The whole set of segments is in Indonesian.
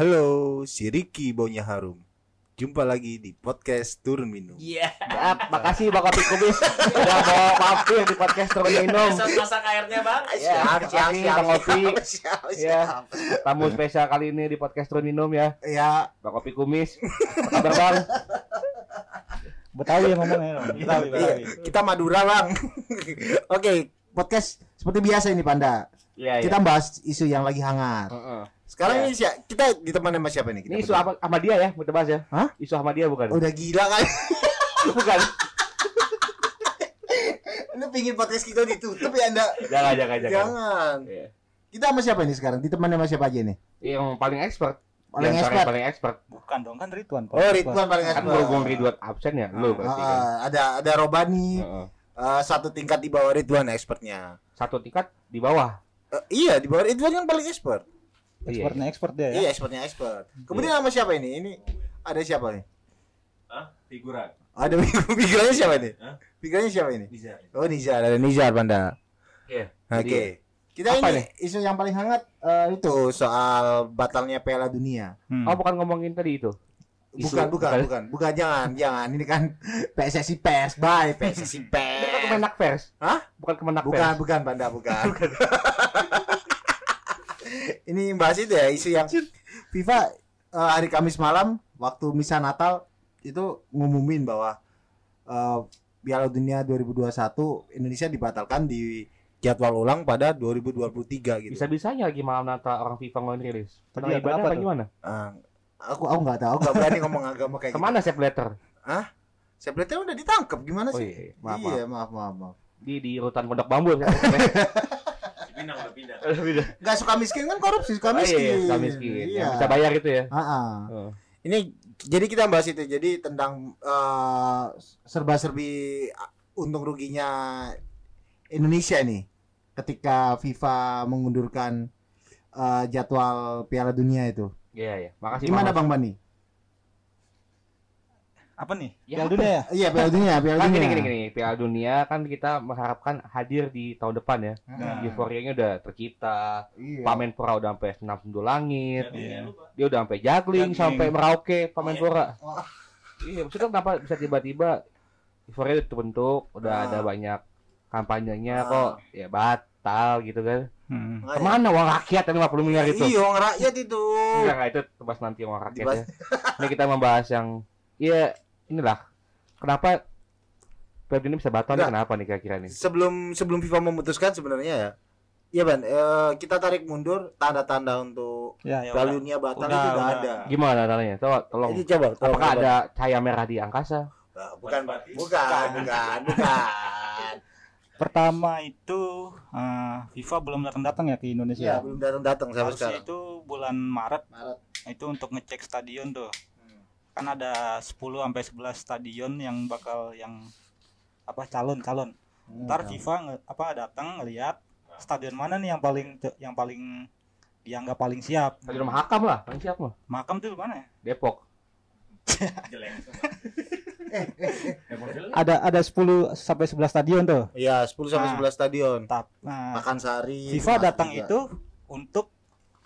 Halo, si Ricky baunya harum. Jumpa lagi di podcast Turun Minum. Iya. Maaf, makasih Bang Kopi Kumis udah mau mampir di podcast turun minum. Episode masak airnya bang. Ya, siap, makasih, siap, Bang Kopi. siap, Ya. siap. Tamu spesial kali ini di podcast turun minum ya, Ya, Bang Kopi Kumis. Apa kabar Bang? Betawi yang ngomongnya. Betawi, iya, Betawi. kita Madura bang. Oke, podcast seperti biasa ini Panda. Iya, Kita bahas isu yang lagi hangat. Heeh. Sekarang Iya. ini siapa? Kita ditemani sama siapa nih? Kita Ini isu apa Ahmadiyah ya, mau bahas ya? Hah? Isu Ahmadiyah bukan? Udah gila kan? Bukan. Ini pingin podcast kita ditutup ya anda? Jangan, jangan, jangan. Jangan. Iya. Kita sama siapa nih sekarang? Ditemani sama siapa aja nih? Yang paling expert. Paling expert. yang Paling expert. Bukan dong, kan Ridwan. Oh, Ridwan paling Kan expert. berhubung Ridwan absen ya, lu berarti kan. Ah, ada ada Robani Heeh. eh, satu tingkat di bawah Ridwan expertnya. Satu tingkat di bawah. Eh, iya di bawah Ridwan yang paling expert. Iya. Expertnya expert dia ya. Iya expertnya expert. Kemudian sama siapa ini? Ini ada siapa nih? Hah? Figuran. Ada figuranya siapa nih? Hah? Figuranya siapa ini? Bisa. Oh Nizar, ada Nizar Panda. Iya. Oke. Jadi, Kita Apa ini isu yang paling hangat eh, itu soal batalnya Piala Dunia. Hmm. Oh, bukan ngomongin tadi itu. Isu- Bukan, bukan, bukan, bukan, jangan, jangan. Ini kan PSSI PES, bye PSSI Ini kan PES. Kemenak Pers. Hah? Bukan Kemenak Bukan, Pers. bukan, Panda, bukan. Ini bahas itu ya isu yang FIFA eh, hari Kamis malam waktu misa Natal itu ngumumin bahwa eh, Piala Dunia 2021 Indonesia dibatalkan di jadwal ulang pada 2023 gitu. Bisa-bisanya lagi malam Natal orang FIFA ngeluarin rilis. Tadi Tentang ada ibadah apa apa gimana? Ah, aku aku nggak tahu, nggak berani ngomong agama kayak gitu. Ke mana save letter? Sebelumnya udah ditangkap gimana Oh sih? iya, maaf, iya, maaf, maaf, maaf. Di di rutan Pondok Bambu. ya. Udah pindah. Beda. Gak suka miskin kan korupsi, suka Oh, miskin. iya, suka miskin. Iya. Yang bisa bayar itu ya. Ah, ah. Oh. Ini jadi kita bahas itu. Jadi tentang eh, serba-serbi untung ruginya Indonesia nih ketika FIFA mengundurkan eh, jadwal Piala Dunia itu. Iya, iya. Makasih Gimana. Bang Bani? Apa nih? Ya, Piala dunia ya? Iya Piala Dunia, Piala Kan Dunia. gini gini gini, Piala Dunia kan kita mengharapkan hadir di tahun depan ya. Ah, Euforianya udah tercipta, iya. Pak Menpora udah sampai senam sendul langit, Iya. dia udah sampai juggling, Juggling. sampai merauke Pak Menpora. Oh. Iya, maksudnya kenapa bisa tiba-tiba euforia udah terbentuk, udah Ah. ada banyak kampanyenya Ah. kok ya batal gitu kan. Hmm. Makanya. Ke mana uang rakyat yang 50 miliar itu? Iya, orang rakyat itu. Enggak, itu tebas nanti uang rakyat ya. Ini kita membahas yang ya inilah kenapa Piala Dunia bisa batal nih Enggak. kenapa nih kira-kira nih? Sebelum sebelum FIFA memutuskan sebenarnya ya. Iya Ban, eh, kita tarik mundur tanda-tanda untuk Ya, ya. Batal Udah, itu udah udah. ada. Gimana caranya? Coba tolong. Ini coba, tolong, Apakah coba. ada cahaya merah di angkasa? Nah, bukan, Berarti- bukan, bukan, bukan. Pertama itu eh, FIFA belum datang-datang ya ke Iya, Indonesia. belum datang datang sampai Harusnya sekarang. itu bulan Maret Maret. itu untuk ngecek stadion tuh. Kan ada 10 sampai 11 stadion yang bakal yang apa calon-calon. Hmm. Ntar FIFA nge- apa datang ngelihat stadion mana nih yang paling yang paling dianggap paling siap. Tadi rumah hakam lah, paling siap mah. Makam tuh mana ya? Depok. Jelek semua. Emang jelek. Ada ada 10 sampai 11 stadion tuh. Iya, 10 sampai Nah. 11 stadion. Tap. Nah, Makan sari. FIFA datang juga. itu untuk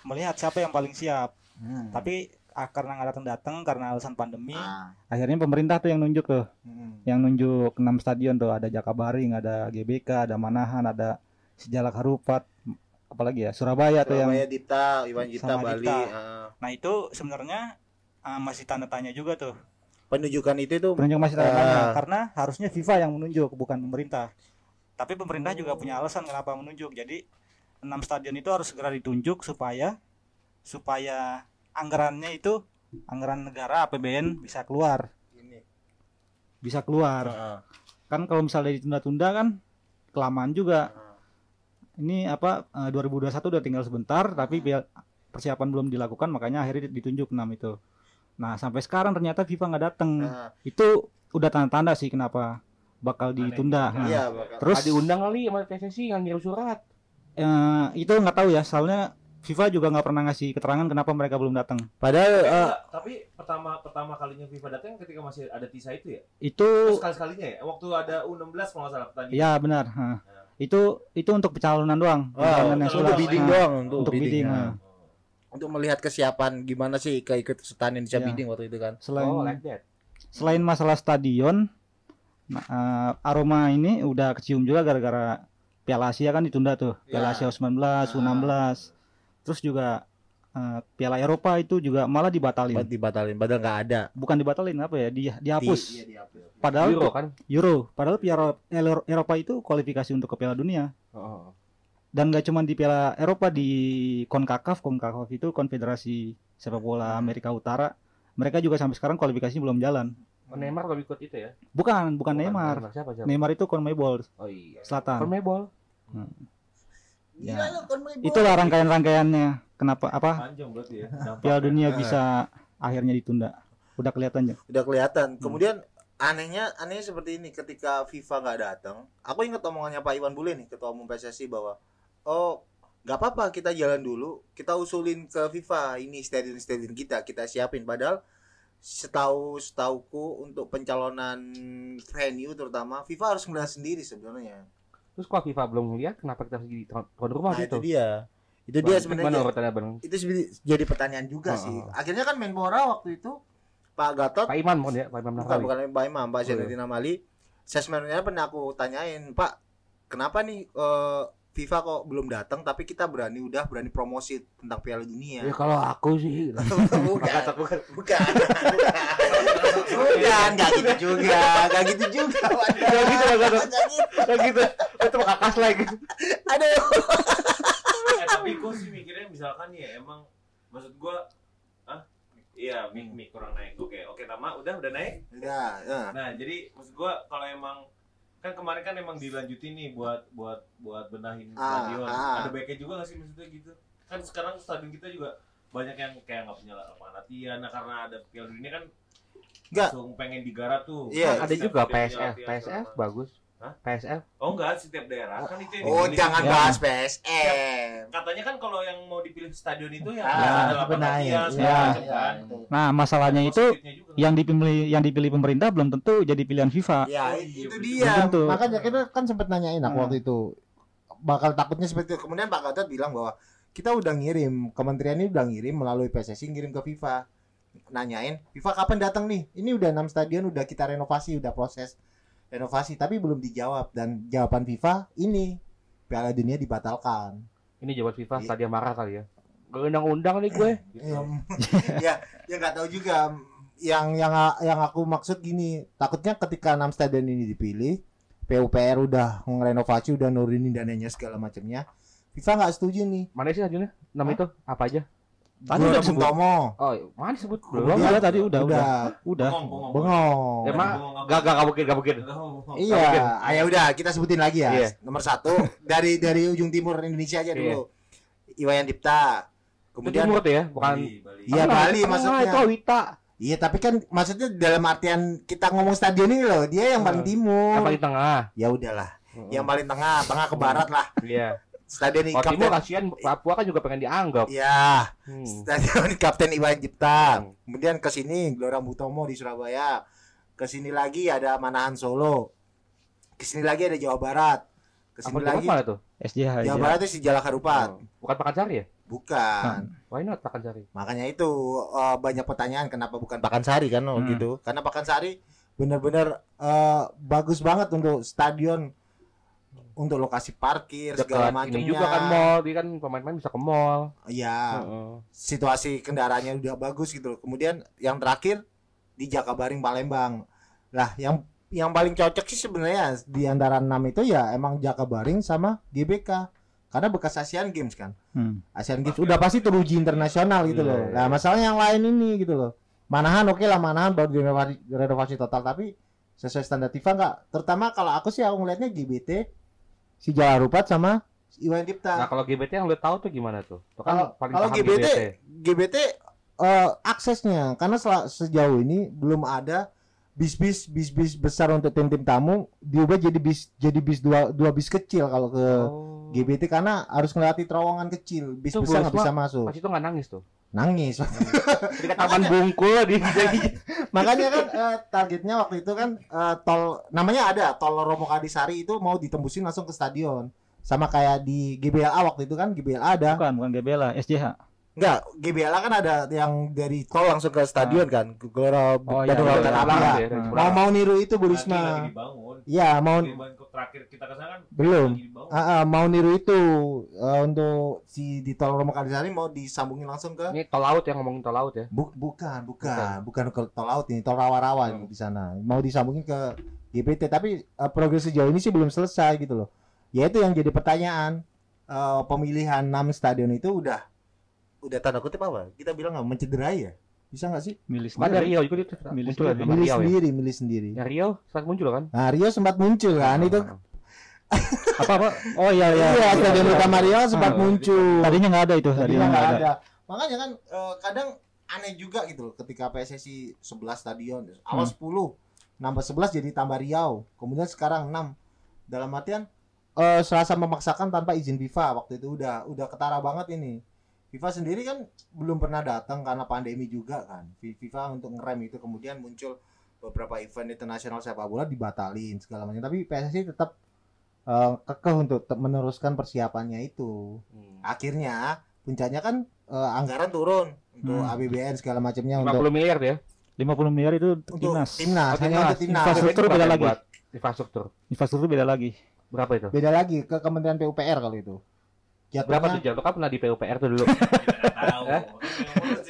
melihat siapa yang paling siap. Hmm. Tapi ah, karena nggak datang datang karena alasan pandemi, Ah. akhirnya pemerintah tuh yang nunjuk tuh, Hmm. yang nunjuk 6 stadion tuh ada Jakabaring, ada GBK, ada Manahan, ada Sejalak Harupat, apalagi ya Surabaya, tuh yang. Surabaya Dita, Iwan Dita Bali. Dita. ah. Nah itu sebenarnya ah, masih tanda tanya juga tuh. penunjukan itu tuh Penunjuk masih tanda tanya Ah. karena harusnya FIFA yang menunjuk bukan pemerintah. Tapi pemerintah juga punya alasan kenapa menunjuk. Jadi enam stadion itu harus segera ditunjuk supaya supaya anggarannya itu anggaran negara APBN bisa keluar, ini. bisa keluar. Ah. Kan kalau misalnya ditunda-tunda kan kelamaan juga. Ah. Ini apa eh, 2021 udah tinggal sebentar tapi persiapan belum dilakukan makanya akhirnya ditunjuk enam itu. Nah, sampai sekarang ternyata FIFA nggak datang. Ah. Itu udah tanda-tanda sih kenapa bakal ditunda. Nah, Iya, bakal. Terus Ah, diundang kali sama PSSI yang ngirim surat. eh, itu nggak tahu ya, soalnya FIFA juga nggak pernah ngasih keterangan kenapa mereka belum datang. Padahal Tapi, eh, enggak, tapi pertama pertama kalinya FIFA datang ketika masih ada Tisa itu ya? Itu sekali sekalinya ya? Waktu ada U16 kalau nggak salah pertandingan. ya benar. ha. Itu itu untuk pencalonan doang. ah, Pencalonan yang untuk sudah bidding nah, doang untuk bidding. ah. nah. untuk melihat kesiapan gimana sih keikutsertaan Indonesia Iya. bidding waktu itu kan. Selain Oh, like that. selain masalah stadion, nah, eh, aroma ini udah kecium juga gara-gara Piala Asia kan ditunda tuh. Piala Ya. Asia U19, U16. Terus juga eh, Piala Eropa itu juga malah dibatalin. Dibatalin padahal nggak ada. Bukan dibatalin apa ya? Di, dihapus. Di- iya, dihapus. Padahal Euro kan? Euro. Padahal Piala Eropa itu kualifikasi untuk ke Piala Dunia. Oh. Dan gak cuma di Piala Eropa di CONCACAF, CONCACAF itu Konfederasi Sepak Bola Amerika Utara. Mereka juga sampai sekarang kualifikasinya belum jalan. Oh, Neymar lebih ikut itu ya? Bukan, bukan Neymar. Siapa siapa? Neymar itu CONMEBOL Oh iya. Selatan. Conmebol. Ya. Gila lu. Itulah rangkaian-rangkaiannya. Kenapa apa Panjang berarti ya. Piala Dunia Nah. bisa akhirnya ditunda. Udah kelihatan ya. udah kelihatan. Kemudian anehnya anehnya seperti ini ketika FIFA nggak datang, aku ingat omongannya Pak Iwan Bule nih ketua umum PSSI bahwa oh nggak apa-apa kita jalan dulu, kita usulin ke FIFA ini stadion-stadion kita kita siapin. Padahal setahu setauku untuk pencalonan venue terutama FIFA harus melihat sendiri sebenarnya. Terus kalau FIFA belum ngeliat, kenapa kita harus jadi tuan rumah Nah gitu? itu dia, itu dia sebenarnya. Bang? Itu sebenarnya jadi pertanyaan juga Oh, sih. oh. Akhirnya kan Menpora waktu itu Pak Gatot Pak Iman mohon ya, Pak Iman bukan bukan Pak Imam Pak Oh, iya. Zainuddin Amali Sesmennya pernah aku tanyain Pak kenapa nih eh, FIFA kok belum datang tapi kita berani udah berani promosi tentang Piala Dunia Ya kalau aku sih. bukan bukan. bukan bukan nggak gitu juga nggak gitu juga. Nggak gitu, nggak gitu. Nggak gitu. Ya gitu. Itu kakas lagi. aduh eh, tapi gue sih mikirnya misalkan ya emang maksud gue ah iya mic mic kurang naik oke oke tama udah udah naik udah ya. nah jadi maksud gue kalau emang kan kemarin kan emang dilanjutin nih buat buat buat benahin Ah, stadion ah. ada baiknya juga gak sih maksudnya gitu kan sekarang stadion kita juga banyak yang kayak nggak punya lapangan latihan nah karena ada piala dunia kan Nggak. langsung pengen digarap tuh Iya. Ada Setiap- juga PSF, PSF bagus. Hah? PSF. oh enggak setiap daerah kan itu yang oh dipilih. jangan Ya. bahas PSM katanya kan kalau yang mau dipilih stadion itu ya Ah, ada lapangan latihan Ya. macam kan Nah, masalahnya itu. Yang dipilih yang dipilih pemerintah belum tentu jadi pilihan FIFA. ya Oh, iya, itu betul. dia tentu. makanya kita kan sempat nanyain aku Hmm. waktu itu bakal takutnya seperti itu kemudian Pak Gatot bilang bahwa kita udah ngirim kementerian ini udah ngirim melalui PSSI ngirim ke FIFA nanyain FIFA kapan datang nih ini udah enam stadion udah kita renovasi udah proses renovasi tapi belum dijawab dan jawaban FIFA ini Piala Dunia dibatalkan Ini jawaban FIFA Iya. Stadia marah kali ya. Gak undang-undang nih gue. Em, ya ya nggak tahu juga yang yang yang aku maksud gini takutnya ketika enam stadion ini dipilih PUPR udah ngerenovasi udah nurunin dananya segala macamnya FIFA nggak setuju nih Mana sih stadionnya? Nama itu apa aja? Tadi udah disebut. Tomo Oh, mana disebut? Belum, udah tadi udah udah. udah Udah. Bengong, Emang gak gak gak mungkin gak mungkin. Iya ah, ya udah kita sebutin lagi ya Iya. nomor satu dari dari ujung timur Indonesia aja Iya. dulu Iwayan Dipta kemudian timur ya, bukan. Iya, Bali maksudnya. Itu Wita. Iya tapi kan maksudnya dalam artian kita ngomong stadion ini loh dia yang paling timur Yang paling tengah. ya udahlah yang paling tengah tengah ke barat lah Iya. stadion ini kapten kasihan Papua kan juga pengen dianggap. ya Hmm. stadion Kapten Iwan Cipta. Hmm. Kemudian ke sini Gelora Bung Tomo di Surabaya. Ke sini lagi ada Manahan Solo. Ke sini lagi ada Jawa Barat. Ke Apa sini lagi mana tuh? SJH. Jawa. Barat itu si Jalak Harupat. Oh, Bukan Pakansari ya? Bukan. Why not Pakansari? Makanya itu eh, banyak pertanyaan kenapa bukan Pakansari kan oh, Hmm. gitu. Karena Pakansari benar-benar eh, bagus banget untuk stadion untuk lokasi parkir segala Dekat macamnya. ini juga kan mall, dia kan pemain-pemain bisa ke mall. Iya. Heeh. situasi kendaraannya udah bagus gitu. Kemudian yang terakhir di Jakabaring Palembang. Lah, yang yang paling cocok sih sebenarnya di antara enam itu ya emang Jakabaring sama GBK. Karena bekas Asian Games kan. Hmm. Asian Games udah pasti teruji internasional gitu Iya, loh. iya. Nah, masalahnya yang lain ini gitu loh. Manahan oke lah Manahan baru direnovasi, renovasi total tapi sesuai standar FIFA enggak. Terutama kalau aku sih aku ngelihatnya GBT si Jawa Rupat sama Iwan Dipta. Nah, kalau GBT yang lu tahu tuh gimana tuh? Tuh Kalau kan paling kalau paham GBT, GBT eh, aksesnya karena sejauh ini belum ada bis-bis bis-bis besar untuk tim-tim tamu diubah jadi bis jadi bis dua dua bis kecil kalau ke Oh. GBT karena harus melewati terowongan kecil bis Itu besar nggak bisa masuk Pas itu nggak nangis tuh. nangis Di taman bungkul di makanya kan eh, targetnya waktu itu kan eh, tol namanya ada tol Romo Kadisari itu mau ditembusin langsung ke stadion sama kayak di GBLA waktu itu kan GBLA ada Bukan, bukan GBLA, SJH. Enggak, GBLA kan ada yang dari tol langsung ke stadion kan, ke Gelora Oh iya, Bandung Lautan dari Api. Cipularang ya. ya, dari Mau Cipularang. mau niru itu Bu Risma. Iya, mau terakhir kita kan belum. Ah, ah, mau niru itu eh, untuk si di tol Romo Kalisari mau disambungin langsung ke Ini tol laut ya ngomongin tol laut ya. Bu- bukan, bukan, bukan ke tol laut ini, tol rawa-rawa ini di sana. Mau disambungin ke GPT, tapi eh, progres sejauh ini sih belum selesai gitu loh. Ya itu yang jadi pertanyaan. Eh, pemilihan 6 stadion itu udah udah tanda kutip apa? Kita bilang nggak mencederai ya? Bisa nggak sih? milih sendiri. dari Rio juga itu Milih muncul ya, sendiri. milih Rio ya. sendiri, milih sendiri. Ya Rio saat muncul kan. Nah, Rio sempat muncul kan itu. apa apa oh iya iya Iya, stadion utama Rio sempat Ah, muncul. tadinya nggak ada itu Tadinya nggak ada ada. Makanya kan eh, kadang aneh juga gitu loh ketika PSSI 11 stadion. Awal Hmm. 10, nambah 11 jadi tambah Riau. Kemudian sekarang 6. Dalam artian eh serasa memaksakan tanpa izin FIFA waktu itu udah udah ketara banget ini. FIFA sendiri kan belum pernah datang karena pandemi juga kan. Fi- FIFA untuk ngerem itu kemudian muncul beberapa event internasional sepak bola dibatalin segala macam. Tapi PSSI tetap eh, kekeh untuk tetap meneruskan persiapannya itu Hmm. akhirnya puncaknya kan eh, anggaran turun untuk Hmm. APBN segala macamnya untuk 50 miliar ya. 50 miliar itu untuk untuk timnas timnas, Oh, hanya timnas. untuk timnas. Infrastruktur beda lagi. Infrastruktur. infrastruktur beda lagi Berapa itu? Beda lagi ke Kementerian PUPR kalau itu. Berapa tuh Jatuhnya jatuh kan pernah di PUPR tuh dulu. Tahu. Eh?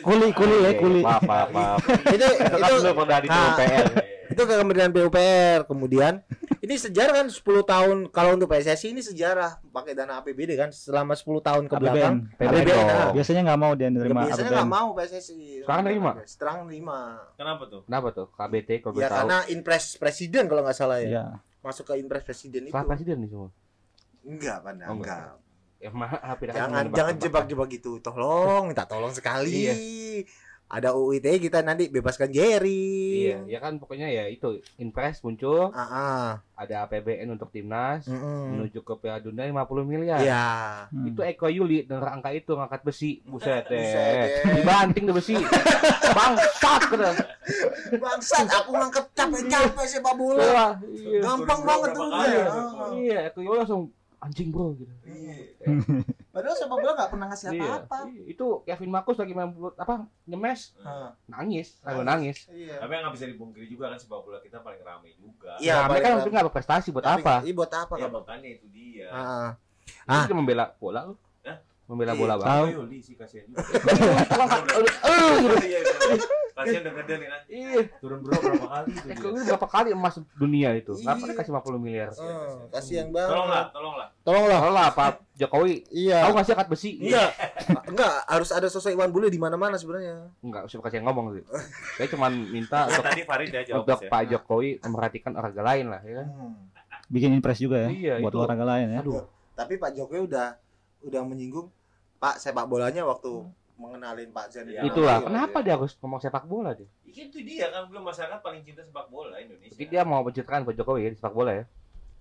Kuli, kuli ya, kuli. Maaf, maaf, maaf. itu Itu itu dulu pernah di Nah, PUPR. itu ke Kementerian PUPR kemudian ini sejarah kan 10 tahun kalau untuk PSSI ini sejarah pakai dana APBD kan selama 10 tahun ke belakang APBN. Nah. biasanya nggak mau dia nerima biasanya APBN nggak mau PSSI Sekarang nerima? sekarang nerima Kenapa tuh? Kenapa tuh? KBT kalau ya tahu. karena impres presiden kalau nggak salah ya Iya. masuk ke impres presiden itu Salah presiden nih semua. enggak Panda, Oh, enggak enggak. Ya jangan jangan jebak-jebak gitu tolong minta tolong sekali Iya. ada UIT kita nanti bebaskan Jerry Iya, ya kan pokoknya ya itu Impres muncul, ah ah. ada APBN untuk timnas, Mm-mm. menuju ke Piala Dunia 50 miliar. Iya. Hmm. Itu Eko Yuli denger angka itu ngangkat besi, buset deh. deh. Dibanting tuh besi. Bangsat kata. bangsat aku ngangkat capek-capek sepak bola Wah, iya. gampang banget? Ah. Iya, Eko Yuli langsung anjing bro gitu. padahal sepak bola nggak pernah ngasih Iya. apa-apa Iya, Itu Kevin Marcus lagi main bulu- apa nyemes, Ah. nangis, lalu nangis. iya Tapi nggak bisa dipungkiri juga kan sepak bola kita paling ramai juga. Iya, Nah, ram- itu nggak berprestasi buat Tapi- apa? iya buat apa Ya makanya itu dia. Ah, ah. Itu cuma membela bola lu. Membela Iya, bola Tahu banget. Yuli sih kasihan juga. Eh. Iya, iya. Kasihan kan. Iya. Turun bro berapa kali itu Eko dia. Berapa kali emas dunia itu? Kenapa Iya. dia kasih 50 miliar? Oh, kasihan banget Tolonglah, tolonglah. tolonglah Tahu lah Pak Jokowi. iya Tahu nggak sih angkat besi? enggak enggak harus ada sosok Iwan Bule di mana-mana sebenarnya Enggak, usah kasih ngomong sih. Saya cuma minta untuk tadi Farid ya jawab untuk ya. Pak Jokowi memperhatikan olahraga lain lah, ya kan? bikin impres juga ya Iya, buat olahraga lain ya Aduh, tapi Pak Jokowi udah udah menyinggung Pak sepak bolanya waktu mengenalin Pak Zen Iya. itulah. Iya, Kenapa iya. dia harus ngomong sepak bola dia? Itu dia kan belum masyarakat paling cinta sepak bola Indonesia. Jadi dia mau mencitrakan Pak Jokowi ya di sepak bola ya.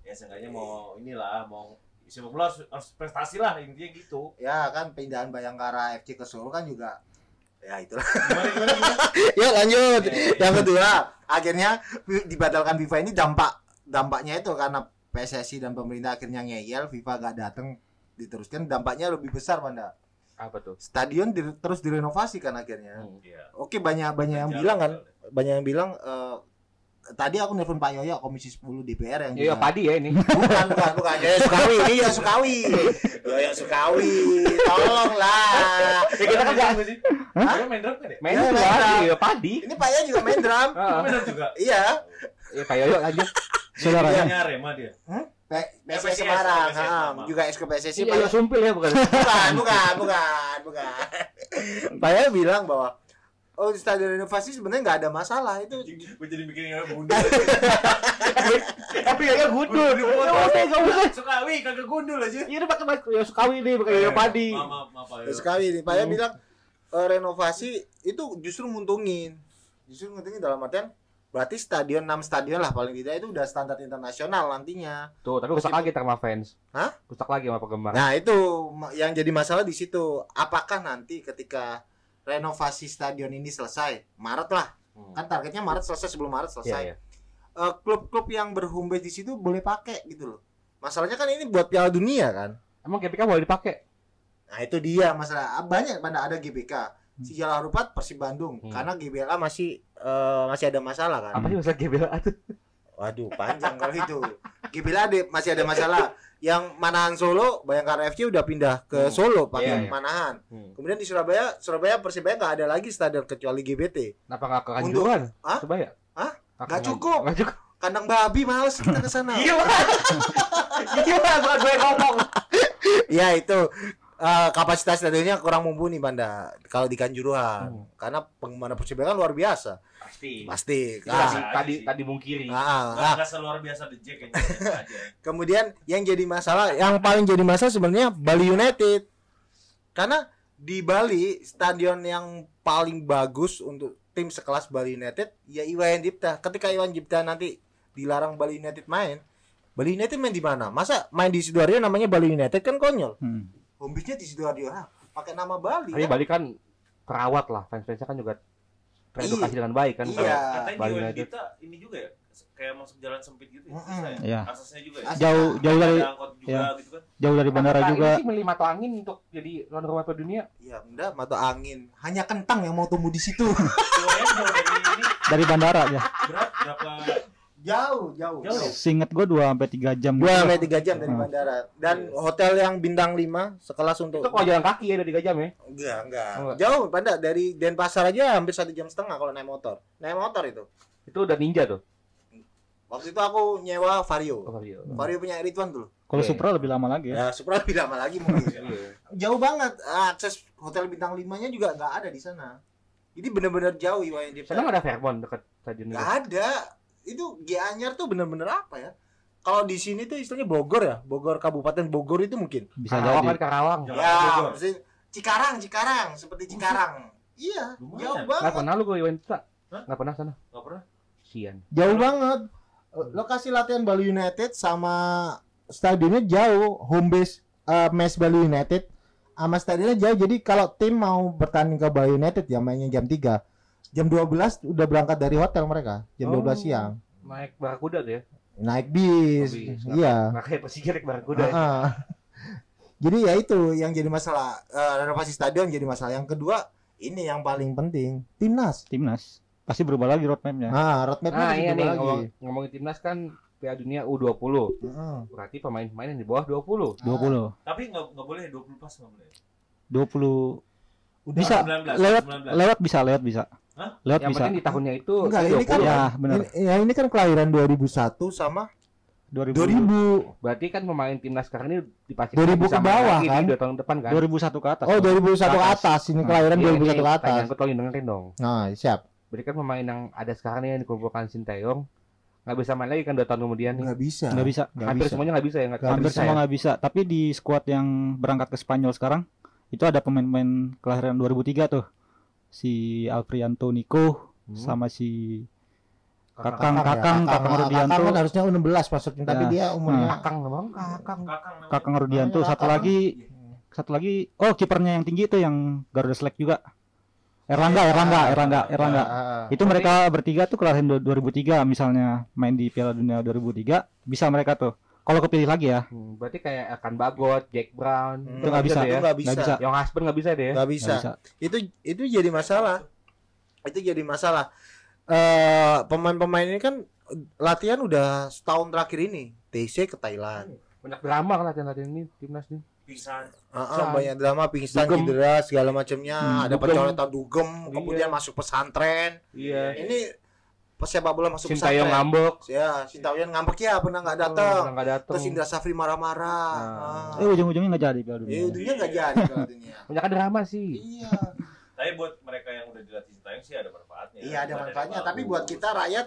Ya seenggaknya mau inilah mau sepak bola harus, harus prestasi lah intinya gitu. ya kan pindahan Bayangkara FC ke Solo kan juga ya itulah Gimana gimana? gimana? ya lanjut Iya, iya. yang kedua akhirnya dibatalkan FIFA ini dampak dampaknya itu karena PSSI dan pemerintah akhirnya ngeyel FIFA gak datang diteruskan dampaknya lebih besar Panda Apa tuh? stadion di- terus direnovasi kan akhirnya Hmm. Iya. oke banyak banyak yang bilang kan banyak yang bilang eh, tadi aku nelfon Pak Yoyo Komisi 10 DPR yang Iya, juga- padi ya ini. bukan bukan bukan Yoyo Sukawi ini Yoyo Sukawi Yoyo Sukawi tolonglah Ya kita kan Main drum nggak sih? Dia main drum kan ya? main Ya, drum, main drum. iya padi. ini Pak Yoyo juga main drum Heeh. Main drum juga. iya Iya, Pak Yoyo lanjut. saudaranya Dia Arema dia. PSS, Semarang juga ex PSSI Iya, sumpil ya bukan. bukan bukan bukan bukan Pak Yoyo bilang bahwa oh di stadion renovasi sebenarnya nggak ada masalah itu Gue jadi bikin yang gundul. Tapi Yoyo gundul. Ya udah, enggak usah. Sukawi kagak gundul aja. Iya, udah pakai Yoyo Sukawi nih, pakai Yoyo padi. Maaf, maaf. Terus sekali nih Pak Yoyo bilang eh, renovasi itu justru nguntungin justru nguntungin dalam artian berarti stadion 6 stadion lah paling tidak itu udah standar internasional nantinya Tuh, tapi rusak lagi sama fans. Hah? Rusak lagi sama penggemar. Nah itu yang jadi masalah di situ. Apakah nanti ketika renovasi stadion ini selesai, Maret lah, Hmm. kan targetnya Maret selesai sebelum Maret Iya, selesai. iya. Eh, Klub-klub yang berhome base di situ boleh pakai gitu loh. Masalahnya kan ini buat Piala Dunia kan. Emang GPK boleh dipakai? Nah itu dia masalah Ah, banyak pada ada GBK. Si Jalal Harupat Persib Bandung Hmm. karena GBLA masih eh, masih ada masalah kan. Apa sih masalah GBLA tuh? Waduh panjang kalau itu. GBLA ada- masih ada masalah. Yang Manahan Solo, Bayangkara FC udah pindah ke Hmm. Solo pakai Iya, iya. Manahan. Hmm. Kemudian di Surabaya, Surabaya Persibaya nggak ada lagi stadion kecuali GBT. Kenapa nggak ke Kanjuruhan? Hah? Sebaya? Hah? Nggak cukup. Nggak cukup. Kandang babi males kita ke sana. Iya. Iya, gue ngomong. ya itu eh, kapasitas stadionnya kurang mumpuni Banda kalau di Kanjuruhan. Hmm. Karena penggemar Persibaya kan luar biasa. Pasti. Pasti. Tadi, Ah, Bisa. tadi, sih. tadi mungkiri. ah, ah. Nggak nggak seluar biasa The Jack aja. Kemudian yang jadi masalah, yang paling jadi masalah sebenarnya Bali United. Karena di Bali stadion yang paling bagus untuk tim sekelas Bali United ya Iwan Dipta. Ketika Iwan Dipta nanti dilarang Bali United main, Bali United main di mana? Masa main di Sidoarjo namanya Bali United kan konyol. Hmm. Home base-nya di Sidoarjo. Pakai nama Bali. Tapi kan? Bali kan terawat lah. Fans-fansnya kan juga teredukasi Iya. dengan baik kan. Iya. Katanya Bali di United. kita ini juga ya kayak masuk jalan sempit gitu ya. Susah ya? Iya. Aksesnya juga ya. Jauh jauh dari juga ya. gitu kan. jauh dari bandara Apakah juga. Ini sih mata angin untuk jadi tuan rumah Piala dunia. Iya, enggak mata angin. Hanya kentang yang mau tumbuh di situ. Dari ini Dari bandara ya. berat berapa jauh, jauh. Jauh? Seinget gua 2 sampai 3 jam. Dua sampai tiga jam dari Hmm. bandara. Dan hotel yang bintang 5 sekelas untuk Itu kalau jalan kaki ya dari 3 jam ya. enggak, enggak. Oh, enggak. Jauh, pada dari Denpasar aja hampir satu jam setengah kalau naik motor. Naik motor itu. Itu udah ninja tuh. Waktu itu aku nyewa Vario. Oh, iya. Vario punya Ridwan dulu. Kalau. Supra lebih lama lagi ya. Ya, Supra lebih lama lagi mungkin. Iya. jauh banget. Akses hotel bintang 5-nya juga enggak ada di sana. Jadi bener-bener jauh Iwayan Dipta. Sana nggak ada Fairmont dekat stadion itu. Nggak ada. Itu Gianyar tuh bener-bener apa ya? Kalau di sini tuh istilahnya Bogor ya, Bogor Kabupaten Bogor itu mungkin. Bisa Karawang kan jadi. Karawang. Jalan ya, maksudnya Cikarang, Cikarang, seperti Cikarang. iya, Lumayan. jauh Nggak banget. pernah lu ke Iwan Dipta? Hah? Nggak pernah sana. Nggak pernah. Sian. Jauh banget. Lokasi latihan Bali United sama stadionnya jauh, home base eh, match Bali United sama stadionnya jauh. Jadi kalau tim mau bertanding ke Bali United ya mainnya jam 3. Jam 12 udah berangkat dari hotel mereka, jam Oh. 12 siang. Naik barakuda tuh ya. Naik bis. Bis. Iya. Kayak Persija naik barakuda. ya. Ah-ah. Jadi ya itu yang jadi masalah Eh, renovasi stadion jadi masalah. Yang kedua ini yang paling penting timnas. timnas. Pasti berubah lagi roadmapnya. Nah, roadmapnya Nah, iya nih lagi. ngomong, ngomongin timnas kan Piala Dunia U20. Heeh. Berarti pemain-pemain yang di bawah 20. 20. Tapi nggak nggak boleh 20 pas nggak boleh. 20 Udah. bisa 19, lewat 19. lewat bisa lewat bisa. Hah? Lewat Yang bisa. penting di tahunnya itu Enggak, ini kan 20. Ya, benar. Ini, ya ini kan kelahiran 2001 sama 2000 2000. Berarti kan pemain timnas sekarang ini dipastikan 2000 bisa ke bawah, kan? dua tahun depan kan. 2001 ke atas. Oh, 2001 ke atas. Ini Nah, kelahiran Iya, 2001 ini ke atas. Gue tolong dengerin dong. Nah, siap. Berarti kan pemain yang ada sekarang nih yang dikumpulkan Sinteyong nggak bisa main lagi kan dua tahun kemudian nih. Enggak bisa. Nggak bisa. Nggak Hampir bisa. semuanya nggak bisa ya Nggak Hampir bisa semua ya? nggak bisa. Tapi di squad yang berangkat ke Spanyol sekarang itu ada pemain-pemain kelahiran 2003 tuh. Si Alfrianto Nico Hmm. sama si Kakang. Kakang ya. Kakang Kakang Rudianto. Kakang kan harusnya U16 masuknya, tapi Ya. dia umurnya Kakang memang kakang. Kakang Rudianto satu Kakang. lagi satu lagi oh kipernya yang tinggi itu yang Garuda Select juga. Erlangga, Erlangga, Erlangga, Erlangga. Ah. Itu mereka bertiga tuh kelahiran du- 2003 misalnya main di Piala Dunia 2003 bisa mereka tuh. Kalau kepilih lagi ya, Hmm, berarti kayak akan Bagot, Jack Brown, Hmm, Itu nggak bisa. tuh ya. Itu nggak bisa. Bisa. Yang husband nggak bisa deh ya. Nggak bisa. bisa. Itu itu jadi masalah. Itu jadi masalah. Eh pemain-pemain ini kan latihan udah setahun terakhir ini. TC ke Thailand. Banyak drama kan latihan-latihan ini timnas nih. Pingsan. Pingsan. banyak drama pingsan Dugem. cedera segala macamnya Hmm, ada pencoretan dugem Iya. kemudian masuk pesantren Iya. ini pesepak bola masuk Sintayong pesantren ngambek. ya Sintayong ngambek ya pernah nggak Oh, datang nggak datang. terus Indra Safri marah-marah Nah. Eh ujung-ujungnya nggak jadi Piala ah. Dunia. ya ujungnya nggak jadi kalau dunia Banyak drama sih. iya Tapi buat mereka yang udah dilatih Sintayong sih ada manfaatnya. Iya, ada manfaatnya. bagus. Tapi buat kita rakyat,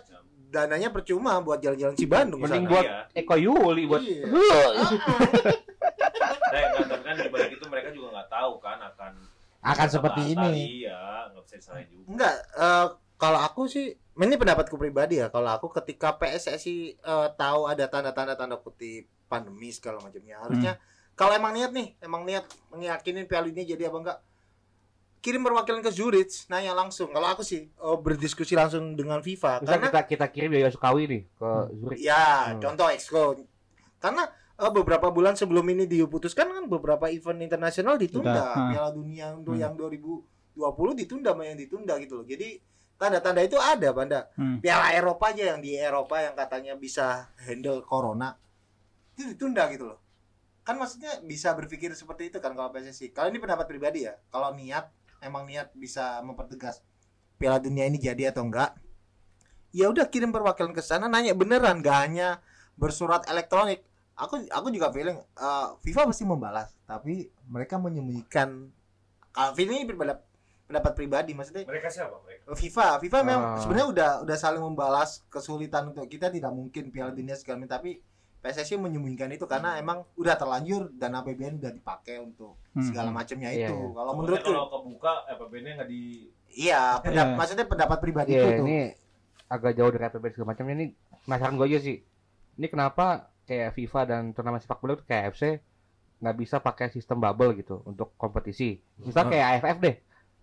dananya percuma buat jalan-jalan si Bandung Mending buat Iya. Eko Yuli buat Iya. Nah, enggak, tapi kan di balik itu mereka juga nggak tahu kan akan akan seperti ini Iya, nggak bisa disalahin juga. enggak eh, kalau aku sih ini pendapatku pribadi ya kalau aku ketika PSSI eh, tahu ada tanda-tanda tanda kutip pandemi segala macamnya harusnya kalau emang niat nih emang niat meyakinin Piala Dunia jadi apa enggak kirim perwakilan ke Zurich nanya langsung kalau aku sih oh, berdiskusi langsung dengan FIFA Misal karena kita kita kirim Yoyo Sukawi nih ke Zurich. ya Hmm. contoh exco karena eh, beberapa bulan sebelum ini diputuskan kan beberapa event internasional ditunda. Ha. Piala Dunia untuk Hmm. yang 2020 ditunda yang ditunda gitu loh. Jadi tanda-tanda itu ada, Banda. Hmm. Piala Eropa aja yang di Eropa yang katanya bisa handle corona itu ditunda gitu loh. Kan maksudnya bisa berpikir seperti itu kan kalau PSSI. Kalau ini pendapat pribadi ya. Kalau niat emang niat bisa mempertegas Piala Dunia ini jadi atau enggak. Ya udah kirim perwakilan ke sana nanya beneran gak hanya bersurat elektronik. Aku aku juga feeling eh, FIFA pasti membalas, tapi mereka menyembunyikan kalau ini pendapat pribadi maksudnya Mereka siapa mereka? FIFA, FIFA memang Ah. sebenarnya udah udah saling membalas kesulitan untuk kita tidak mungkin Piala Dunia segala macam tapi PSSI menyembunyikan itu karena emang udah terlanjur dan APBN udah dipakai untuk Hmm. segala macamnya Iya, itu. iya. Kalau Maksudnya menurutku kalau kebuka APBN-nya nggak di iya, pendap- Iya. maksudnya pendapat pribadi Iya, itu tuh. ini agak jauh dari APBN segala macamnya ini penasaran gue aja sih. Ini kenapa kayak FIFA dan turnamen sepak bola itu kayak AFC nggak bisa pakai sistem bubble gitu untuk kompetisi. Misal kayak AFF deh.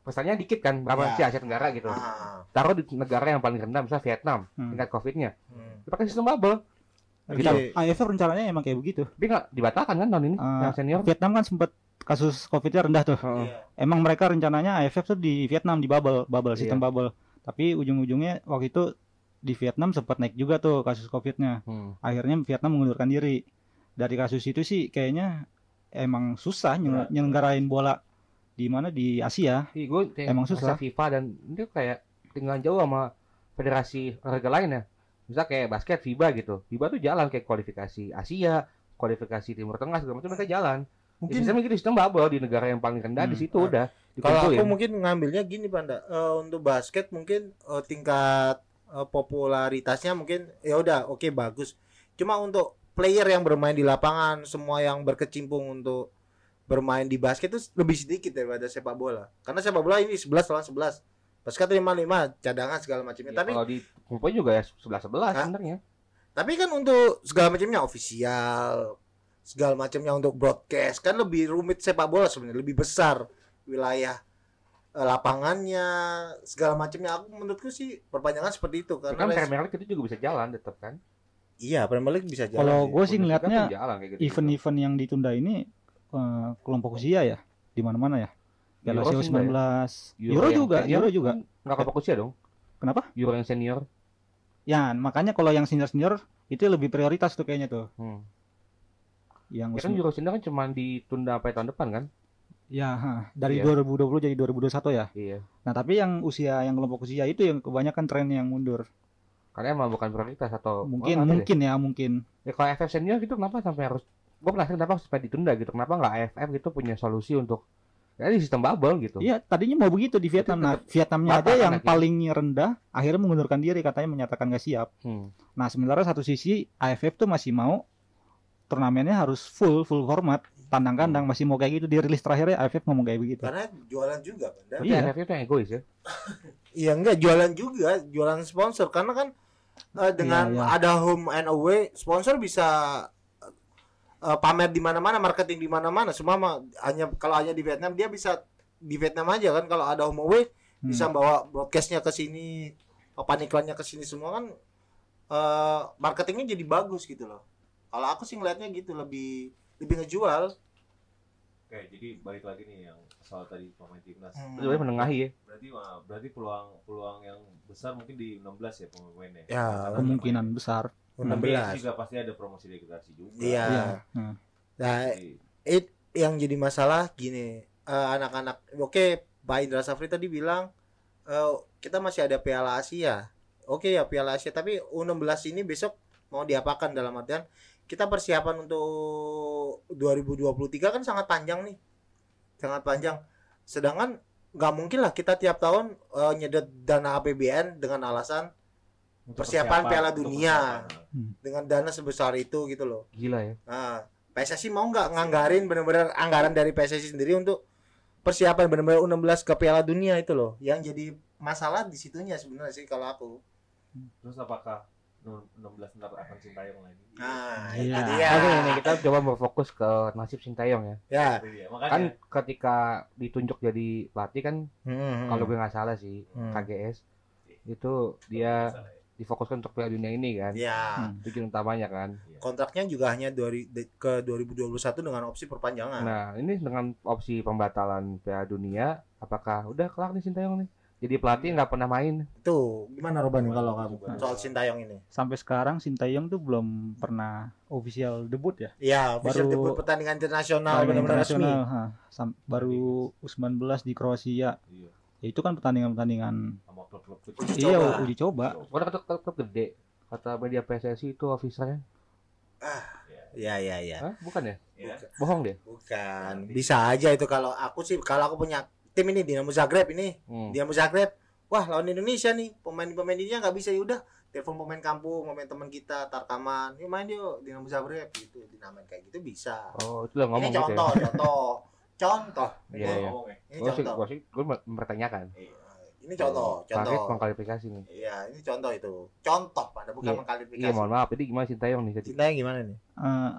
Pesannya dikit kan, berapa Iya. sih Asia Tenggara gitu. Ah, Taruh di negara yang paling rendah, misal Vietnam, Hmm. tingkat COVID-nya. hmm. Pakai sistem bubble. Gitu. Oke. AFF rencananya emang kayak begitu. Tapi nggak dibatalkan kan tahun ini Ah, yang senior. Vietnam kan sempat kasus COVID-nya rendah tuh. Iya. Emang mereka rencananya AFF tuh di Vietnam di bubble, bubble sistem Iya. bubble. Tapi ujung-ujungnya waktu itu di Vietnam sempat naik juga tuh kasus COVID-nya. Hmm. Akhirnya Vietnam mengundurkan diri. Dari kasus itu sih kayaknya emang susah nyel- nyelenggarain bola di mana di Asia. Iya, gue Emang susah. FIFA dan itu kayak tinggal jauh sama federasi olahraga lain ya. Misal kayak basket FIBA gitu. FIBA tuh jalan kayak kualifikasi Asia, kualifikasi Timur Tengah segala macam mereka jalan. Mungkin Mungkin sistem gitu sistem bubble di negara yang paling rendah di Hmm. situ udah kalau aku mungkin ngambilnya gini Panda, Eh, untuk basket mungkin eh, tingkat eh, popularitasnya mungkin ya udah oke bagus. Cuma untuk player yang bermain di lapangan, semua yang berkecimpung untuk bermain di basket itu lebih sedikit daripada sepak bola. Karena sepak bola ini 11 lawan 11. Basket 5-5, cadangan segala macamnya. Ya, Tapi kalau dikumpulin juga ya sebelas sebelas Hah? sebenarnya. tapi kan untuk segala macamnya ofisial, segala macamnya untuk broadcast kan lebih rumit sepak bola sebenarnya, lebih besar wilayah eh, lapangannya, segala macamnya. Aku menurutku sih perpanjangan seperti itu Kan karena Premier League itu juga bisa jalan tetap kan. iya Premier League bisa jalan. Kalau gue sih jalan kayak gitu. event-event yang ditunda ini eh, kelompok usia ya di mana-mana ya. Piala Euro Asia sih enggak 19, Euro, yang juga, senior Euro juga. kan Nggak kelompok usia dong. Kenapa? Euro yang senior. Ya, makanya kalau yang senior-senior itu lebih prioritas tuh kayaknya tuh. Hmm. Yang Ya kan Euro senior kan cuma ditunda sampai tahun depan kan. ya ha, dari Iya. 2020 jadi 2021 ya. Iya. Nah, tapi yang usia yang kelompok usia itu yang kebanyakan tren yang mundur. Karena emang bukan prioritas atau Mungkin Oh, deh. mungkin ya, mungkin. Ya kalau AFF senior gitu kenapa sampai harus gue penasaran kenapa sampai ditunda gitu kenapa nggak AFF gitu punya solusi untuk ya di sistem bubble gitu Iya, tadinya mau begitu di Vietnam. Nah, Vietnamnya aja kan yang paling rendah akhirnya mengundurkan diri katanya menyatakan gak siap. Hmm. Nah, sementara satu sisi AFF tuh masih mau turnamennya harus full full format tandang kandang masih mau kayak gitu dirilis terakhirnya AFF ngomong kayak begitu. karena jualan juga. Berarti Iya. AFF itu yang egois ya Iya enggak jualan juga, jualan sponsor karena kan eh, dengan Iya, iya. ada home and away, sponsor bisa eh, pamer di mana-mana, marketing di mana-mana. Semua mah hanya kalau hanya di Vietnam dia bisa di Vietnam aja kan kalau ada home away Hmm. bisa bawa broadcastnya ke sini, papan iklannya ke sini semua kan eh, marketingnya jadi bagus gitu loh. Kalau aku sih ngeliatnya gitu lebih lebih ngejual. Oke, jadi balik lagi nih yang soal tadi pemain timnas. Hmm. itu sebenarnya menengahi ya Berarti wah, berarti peluang peluang yang besar mungkin di 16 ya pemain-pemainnya. Ya, Kemungkinan besar. Tapi 16. juga pasti ada promosi degradasi juga. Iya. Iya. Nah, Nah, Jadi, it yang jadi masalah gini eh, anak-anak oke Pak Indra Safri tadi bilang eh, kita masih ada Piala Asia oke ya Piala Asia tapi U16 ini besok mau diapakan dalam artian kita persiapan untuk 2023 kan sangat panjang nih sangat panjang sedangkan nggak mungkin lah kita tiap tahun eh, nyedot dana APBN dengan alasan untuk Persiapan Piala Dunia. persiapan. dengan dana sebesar itu gitu loh gila ya Nah, PSSI mau nggak nganggarin bener-bener anggaran dari PSSI sendiri untuk persiapan bener-bener U16 ke Piala Dunia itu loh. Yang jadi masalah di situnya sebenarnya sih kalau aku. Terus apakah 16 ntar akan Sintayong lagi? Nah, Iya. itu dia. oke ini kita coba berfokus ke nasib Sintayong ya Ya. Dia. Kan ketika ditunjuk jadi pelatih kan Hmm, kalau gue nggak salah sih Hmm. KGS itu dia difokuskan untuk Piala Dunia ini kan. Ya, Hmm. Tujuan utamanya kan. kontraknya juga hanya dari ke 2021 dengan opsi perpanjangan. Nah, ini dengan opsi pembatalan Piala Dunia, apakah udah kelar nih Sintayong nih? Jadi pelatih nggak pernah main. Itu gimana Roban kalau kamu soal Sintayong ini? Sampai sekarang Sintayong tuh belum pernah official debut ya. Ya, official Baru- debut pertandingan internasional benar-benar resmi. internasional, ha. Sam- baru U19 di Kroasia. Iya. Ya, itu kan pertandingan-pertandingan iya coba. uji coba. Karena kata klub klub gede. Kata media PSSI itu officernya. Ya, ya, ya. Hah? Bukan ya? Iya. Bohong dia. Bukan. Bisa aja itu kalau aku sih kalau aku punya tim ini Dinamo Zagreb ini. Hmm. Dinamo Zagreb. Wah, lawan Indonesia nih. Pemain-pemain ini nggak bisa ya udah telepon pemain kampung, pemain teman kita, Tarkaman. Yuk main yuk Dinamo Zagreb gitu. Dinamain kayak gitu bisa. Oh, itu udah ngomong ini gitu contoh, ya. contoh. Contoh. Iya, Gua iya. ya. Ini Gue sih, contoh. gue sih, gue mempertanyakan. Ini contoh, contoh. mengklarifikasi nih. Iya, ini contoh itu. Contoh, pada bukan Iya. Iya, mohon maaf. Jadi gimana Sintayong nih? Jadi? Cintanya gimana nih? Eh,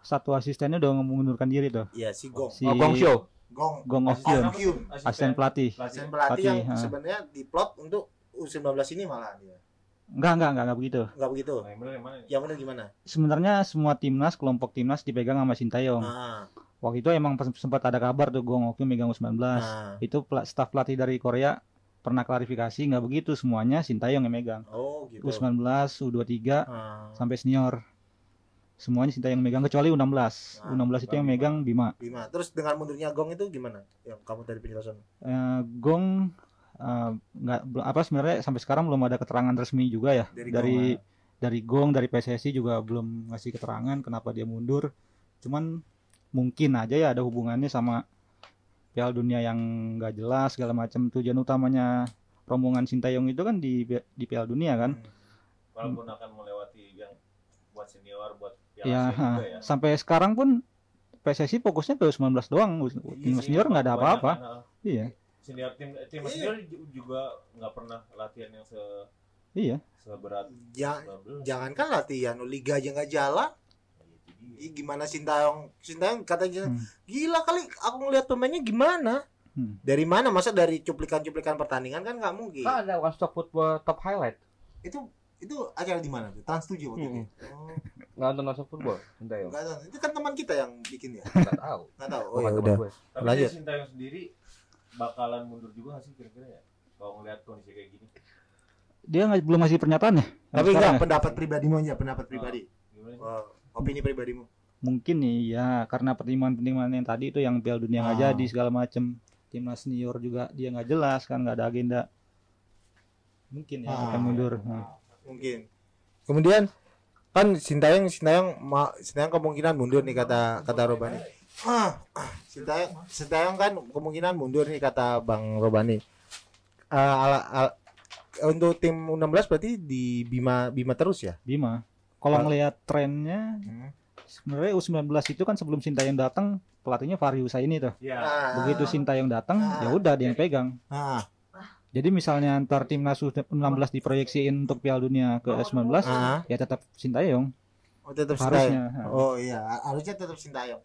satu asistennya udah mengundurkan diri tuh. Iya, si Gong. Si Oh, Gong Show. Gong. Gong Asisten- Okyun, Okyun. asisten pelatih. Asisten Pelatih. pelatih yang ha. sebenarnya diplot untuk U19 ini malah dia. Enggak, enggak, enggak, enggak begitu. Enggak begitu. Nah, yang bener yang mana nih? Yang benar gimana? Sebenarnya semua timnas, kelompok timnas dipegang sama Sintayong. Nah, Waktu itu emang sempat ada kabar tuh Gong Okyun megang U19. nah. Itu pela- staf pelatih dari Korea pernah klarifikasi nggak begitu semuanya Sintayong yang megang. Oh, gitu. U19, U23 Nah, sampai senior. Semuanya Sintayong megang kecuali U16. Ah, U16 itu yang Bima. megang Bima. Bima. Terus dengan mundurnya Gong itu gimana? Yang kamu tadi penjelasan. Eh, Gong eh, nggak belum- apa sebenarnya sampai sekarang belum ada keterangan resmi juga ya Dari dari Gong, dari Gong dari PSSI juga belum ngasih keterangan kenapa dia mundur. Cuman mungkin aja ya ada hubungannya sama Piala Dunia yang nggak jelas segala macam tujuan utamanya rombongan Sintayong itu kan di di Piala Dunia kan. Walaupun akan melewati yang buat senior, buat Ya, Piala ha. juga ya. sampai sekarang pun PSSI fokusnya ke 19 doang. Iya Tim sih, senior nggak ada apa-apa. kan, ha. Iya, Senior tim tim Iya. senior ju- juga nggak pernah latihan yang se iya. seberat Ja- 19. jangankan latihan, liga aja nggak jalan. Ih, gimana Sintayong? Sintayong katanya Hmm. gila kali aku ngeliat pemainnya gimana? Hmm. Dari mana? Masa dari cuplikan-cuplikan pertandingan kan nggak mungkin. Kan ada One Stop Football Top Highlight. Itu itu acara di mana tuh? Trans 7 waktu itu. Hmm. Oh, Nggak nonton One Stop Football. Sintayong. enggak tahu. Itu kan teman kita yang bikin ya. Nggak tahu. Enggak tahu. Oh, Bukan ya teman udah. gue. Tapi Lanjut. si Sintayong sendiri bakalan mundur juga nggak sih kira-kira ya? Kalau ngeliat kondisi kayak gini. Dia nggak belum ngasih pernyataan ya? Tapi enggak ya? pendapat pribadimu aja, pendapat pribadi. Gimana sih? Opini pribadimu. Mungkin nih ya karena pertimbangan-pertimbangan yang tadi itu yang Piala Dunia nggak Ah. jadi segala macem timnas senior juga dia nggak jelas kan nggak ada agenda mungkin ya Ah. akan mundur Nah, Mungkin. Kemudian kan Sintayong Sintayong ma, Sintayong kemungkinan mundur nih kata kata Robani. Ah, ah, Sintayong Sintayong kan kemungkinan mundur nih kata Bang Robani. Eh, ala- ala- untuk tim U16 berarti di Bima Bima terus ya? Bima kalau ngelihat trennya Hmm. sebenarnya U19 itu kan sebelum Sintayong datang pelatihnya Fahri Husaini tuh Ya. Ah, begitu Sintayong datang Ah. ya udah dia yang pegang ah, jadi misalnya antar timnas U16 diproyeksiin untuk Piala Dunia ke U19 ah, ya tetap Sintayong oh, tetap harusnya Ha. Oh iya, harusnya tetap Sintayong.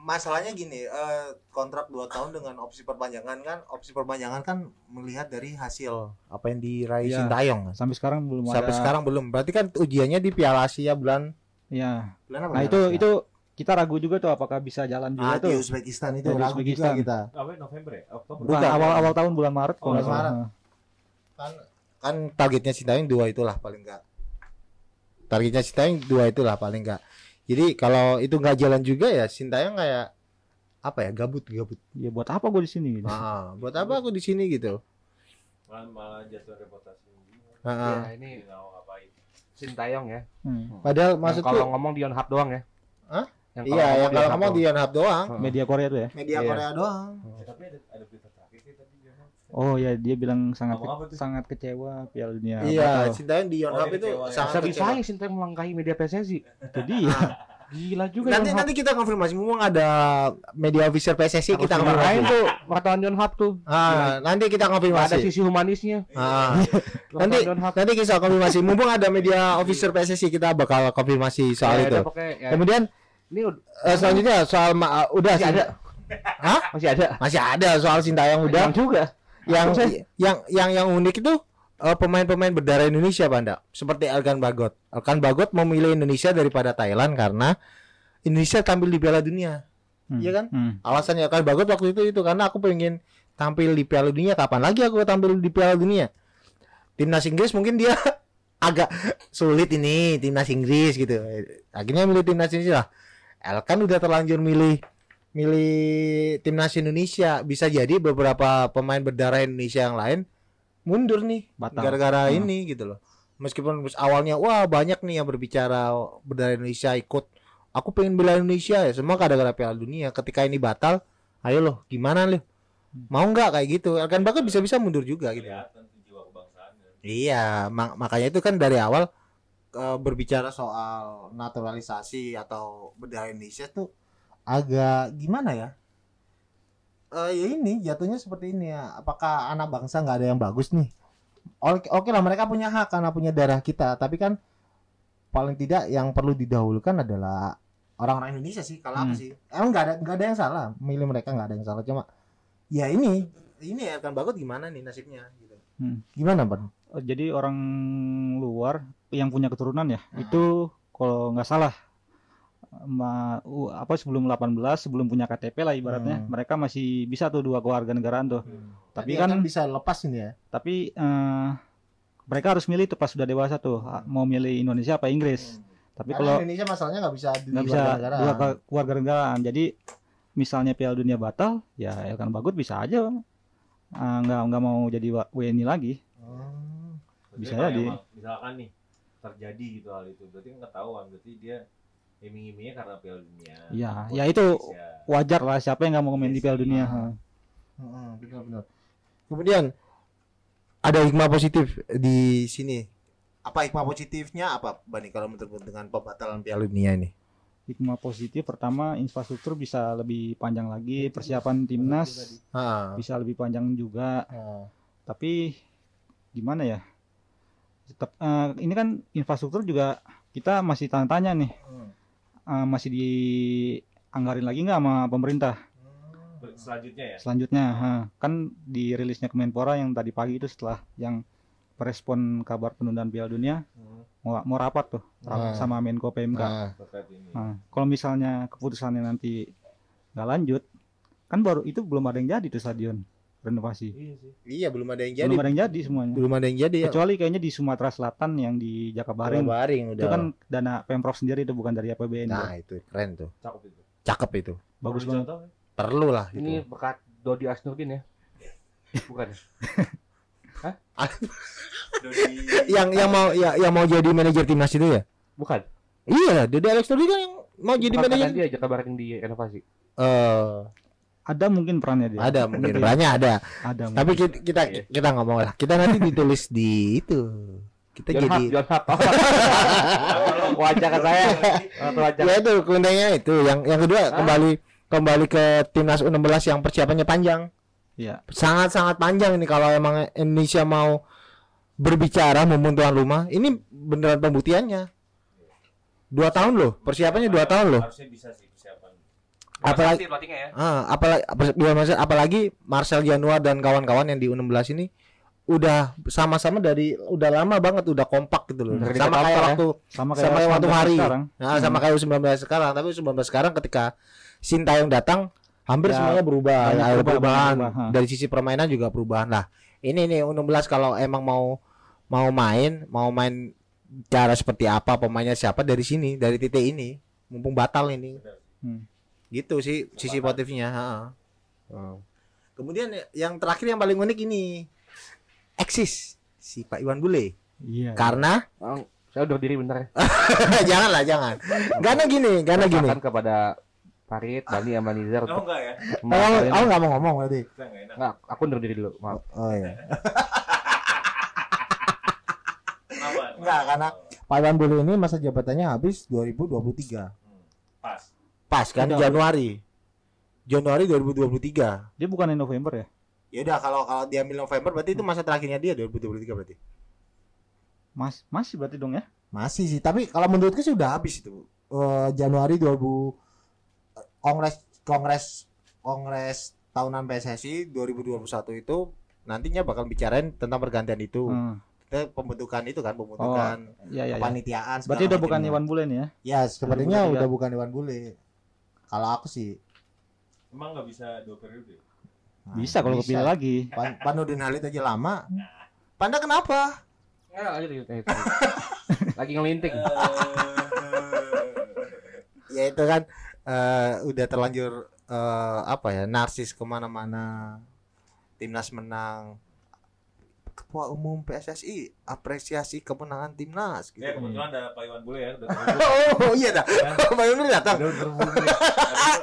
Masalahnya gini, eh, kontrak 2 tahun dengan opsi perpanjangan kan, opsi perpanjangan kan melihat dari hasil apa yang diraih Iya. Sintayong kan. sampai sekarang belum Sampai ada sekarang belum. Berarti kan ujiannya di Piala Asia bulan ya bulan apa? nah ya, itu Asia? itu kita ragu juga tuh apakah bisa jalan juga ah, di tuh Uzbekistan itu Ya, di ragu juga kita. Apa ya, November ya? Oktober. Bukan, awal awal tahun bulan Maret Oh, bulan salah. Maret. Kan kan targetnya Sintayong dua itulah paling enggak. Targetnya Sintayong dua itulah paling enggak. Jadi kalau itu nggak jalan juga ya Sintayong kayak apa ya gabut gabut. Ya buat apa gue di sini gitu. Ah, buat apa aku di sini gitu? Malah, malah jatuh reputasi. Ah. Ya, ini. Sintayong ya. Hmm. Padahal Yang maksudku kalau ngomong di Yonhap doang ya. Hah? Yang iya yang kalau ngomong di doang. Yonhap doang. Media Korea tuh ya. media Iya. Korea doang. Eh, tapi ada ada berita terakhir sih tadi dia. Oh ya dia bilang sangat tuh? sangat kecewa Piala Dunia. Iya. Sintayong di Yonhap dia itu kecewa ya. sangat ya Sintayong melangkahi media PSSI. Itu dia. Gila juga Nanti nanti kita konfirmasi, mumpung ada media officer PSSI kita Harus dimarahin konfirmasi. tuh wartawan Yonhap tuh. Ah, nanti kita Nggak ada konfirmasi. sisi humanisnya. Ah, nanti nanti kita konfirmasi. Mumpung ada media officer PSSI kita bakal konfirmasi soal Ya, itu. pokoknya, ya. Kemudian Ini eh, selanjutnya soal ma- udah masih sih. ada. Hah? Masih ada. Masih ada soal Sintayong udah. Yang juga. Yang Maksudnya? yang yang yang unik itu eh, pemain-pemain berdarah Indonesia Panda seperti Elkan Bagot. Elkan Bagot memilih Indonesia daripada Thailand karena Indonesia tampil di Piala Dunia. Hmm. Iya kan? Hmm. Alasannya Elkan Bagot waktu itu itu karena aku pengen tampil di Piala Dunia. Kapan lagi aku tampil di Piala Dunia? Timnas Inggris mungkin dia agak sulit ini timnas Inggris gitu. Akhirnya milih timnas Indonesia lah. Elkan udah terlanjur milih milih timnas Indonesia. Bisa jadi beberapa pemain berdarah Indonesia yang lain mundur nih gara-gara Hmm. ini gitu loh. Meskipun awalnya wah banyak nih yang berbicara berdarah Indonesia ikut. Aku pengen bela Indonesia ya semua gara-gara Piala Dunia. Ketika ini batal ayo loh gimana loh? Mau nggak? Kayak gitu. Kan bahkan bisa-bisa mundur juga gitu. Iya, mak- makanya itu kan dari awal eh, berbicara soal naturalisasi atau berdarah Indonesia tuh agak gimana ya? Eh ya ini jatuhnya seperti ini ya. Apakah anak bangsa nggak ada yang bagus nih? Oke, oke lah mereka punya hak karena punya darah kita, tapi kan paling tidak yang perlu didahulukan adalah orang-orang Indonesia sih. Kalau Hmm. sih, emang nggak ada nggak ada yang salah. Milih mereka nggak ada yang salah. Cuma ya ini ini ya kan bagus gimana nih nasibnya? Gitu. Hmm. Gimana Bang? Oh, jadi orang luar yang punya keturunan ya Hmm. itu kalau nggak salah ma, u- apa sebelum 18 sebelum punya KTP lah ibaratnya Hmm. mereka masih bisa tuh dua keluarga negaraan tuh tapi Tapi kan kan bisa lepas ini ya. tapi eh, mereka harus milih tuh pas sudah dewasa tuh ah, mau milih Indonesia apa Inggris tapi Karena kalau Indonesia masalahnya nggak bisa nggak bisa negara. dua ke- keluarga negaraan jadi misalnya Piala Dunia batal ya Elkan Bagut bisa aja eh, nggak nggak mau jadi WNI lagi Hmm. Bisa jadi. misalkan nih terjadi gitu hal itu berarti kan ketahuan berarti dia iming-imingnya karena Piala Dunia Iya, ya itu Indonesia. wajar lah siapa yang nggak mau main di Piala Dunia ha. Hmm, benar-benar. Kemudian ada hikmah positif di sini. Apa hikmah positifnya apa, Bani kalau menurut dengan pembatalan Piala Dunia ini? hikmah positif pertama infrastruktur bisa lebih panjang lagi persiapan timnas Ah. bisa lebih panjang juga ah. tapi gimana ya tetap eh, ini kan infrastruktur juga kita masih tanya-tanya nih Hmm. Eh, masih dianggarin lagi nggak sama pemerintah selanjutnya ya selanjutnya ha. kan di rilisnya Kemenpora yang tadi pagi itu setelah yang merespon kabar penundaan Piala Dunia Hmm, mau, mau rapat tuh rapat Ah. sama Menko PMK Ah. terkait ini Nah, kalau misalnya keputusannya nanti nggak lanjut, kan baru itu belum ada yang jadi tuh stadion renovasi. iya sih Iya, belum ada yang jadi. Belum ada yang jadi semuanya. Belum ada yang jadi ya. Kecuali kayaknya di Sumatera Selatan yang di Jakabaring. Baring Itu udah. kan dana Pemprov sendiri itu bukan dari APBN. Nah, itu keren tuh. cakep itu Cakep itu. Bagus Perlu banget. kan? Perlu lah Ini itu. bekat Dodi Asnurdin ya? Bukan. ya? Dodi yang yang mau ya, yang mau jadi manajer timnas itu ya? Bukan. Iya, Dede Alex kan yang mau jadi Bukan manajer. dia Jakabaring di renovasi. Eh, Ada mungkin perannya dia. ada mungkin Ada. banyak ada. Ada. Tapi mungkin. kita kita, Iya. kita ngomong lah. Kita nanti ditulis di itu. Kita John jadi Hart, John Hart. Wajah ke saya. Wajah. ya itu keundangnya itu. Yang yang kedua Ah. kembali kembali ke timnas U16 yang persiapannya panjang. Iya. Sangat-sangat panjang ini kalau emang Indonesia mau berbicara mumpung tuan rumah. Ini beneran pembuktiannya. Dua tahun loh, persiapannya dua tahun loh. harusnya bisa sih Apalagi- ya. Ah, apalagi apalagi, apalagi Marcel Januar dan kawan-kawan yang di U16 ini udah sama-sama dari udah lama banget udah kompak gitu loh. Hmm, sama kayak ya. waktu Sama sama kayak waktu 19 hari. sekarang. Nah, sama kayak U19 sekarang, tapi U19 sekarang ketika Sintayong datang hampir Ya, semuanya berubah, banyak ada berubah, perubahan. berubah. Dari sisi permainan juga perubahan lah. Ini nih U16 kalau emang mau mau main, mau main cara seperti apa, pemainnya siapa dari sini, dari titik ini. Mumpung batal ini. Hmm. Gitu sih sisi positifnya, ha. Oh. Kemudian yang terakhir yang paling unik ini eksis si Pak Iwan Bule. Iya. Karena Bang, saya udah diri bentar ya. janganlah jangan. Karena gini, karena gini. Katakan kepada Farid, Dani, sama Nizar oh enggak ya Oh, aku nggak mau ngomong kita enggak enak Enggak, aku undur diri dulu. Maaf. Oh iya. Enggak, karena- Pak Iwan Bule ini masa jabatannya habis 2023. Hmm, pas Pas kan Udah. Januari. Januari 2023. Dia bukan November ya? Ya udah kalau kalau dia ambil November berarti itu masa terakhirnya dia 2023 berarti. Mas masih berarti dong ya? Masih sih, tapi kalau menurutku sih udah habis itu. Eh, Januari 2000 eh, Kongres Kongres Kongres tahunan PSSI 2021 itu nantinya bakal bicarain tentang pergantian itu. Hmm. Pembentukan itu kan pembentukan Iya iya. iya. kepanitiaan. segala Berarti udah bukan. Iwan Bule nih ya? Ya, sepertinya 2023. udah bukan Iwan Bule. Kalau aku sih Emang nggak bisa dua periode? nah, Bisa kalau kepilih lagi. Pan Panudin Halid aja lama. Panda kenapa? Ya, lanjut, lanjut, lanjut. Lagi ngelinting. Ya itu kan eh, udah terlanjur eh, apa ya narsis ke mana-mana. Timnas menang. Ketua Umum PSSI apresiasi kemenangan timnas. Gitu. Ya kebetulan ada Pak Iwan Bule ya. Oh iya dah. Pak Yunus datang. Udah terhubung nih.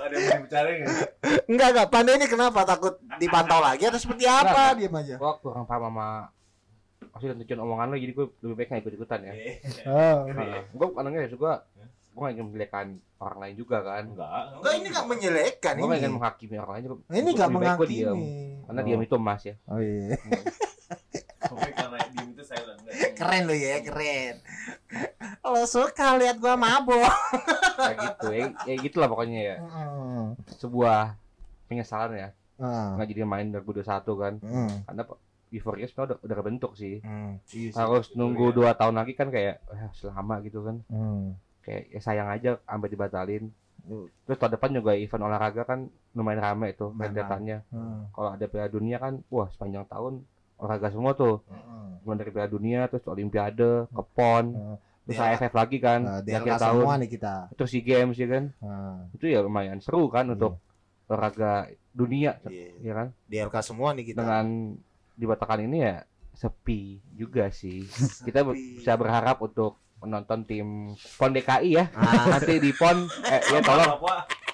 Ada yang nggak? Enggak enggak. Panda ini kenapa takut dipantau lagi atau seperti apa? Diam aja. Gua kurang paham sama maksud dan tujuan omongan lo jadi gue lebih baik nggak ikut ikutan ya. Oh. Nah, gue anaknya ya suka gue nggak ingin menjelekan orang lain juga kan. Enggak. Enggak ini enggak menjelekkan Gue ini. ingin menghakimi orang lain juga. Ini diem. menghakimi. Karena diam itu emas ya. Oh iya. Sampai karena diem itu silent. Keren lo ya, keren. Lo suka lihat gua mabok. Kayak gitu ya. Ya gitulah pokoknya ya. Heeh. Sebuah penyesalan ya. Heeh. Nggak jadi main 2021 kan. Heeh. Karena euforia sebenarnya udah, udah kebentuk sih. Heeh. Harus nunggu dua tahun lagi kan kayak eh, selama gitu kan. Heeh. Kayak ya sayang aja sampai dibatalin. Terus tahun depan juga event olahraga kan lumayan rame tuh Lumayan rentetannya. Heeh. Kalau ada Piala Dunia kan, wah sepanjang tahun olahraga semua tuh. Heeh. Mulai dari Piala Dunia, terus Olimpiade, ke PON, Heeh. terus AFF lagi kan, DLK akhir tahun. semua nih kita. Terus SEA Games ya kan. Nah, Itu ya lumayan seru kan untuk olahraga dunia, iya. ya kan. DLK semua nih kita. Dengan dibatalkan ini ya sepi juga sih. Kita Sepi. bisa berharap untuk menonton tim PON DKI ya. Ah, Nanti di PON eh ya tolong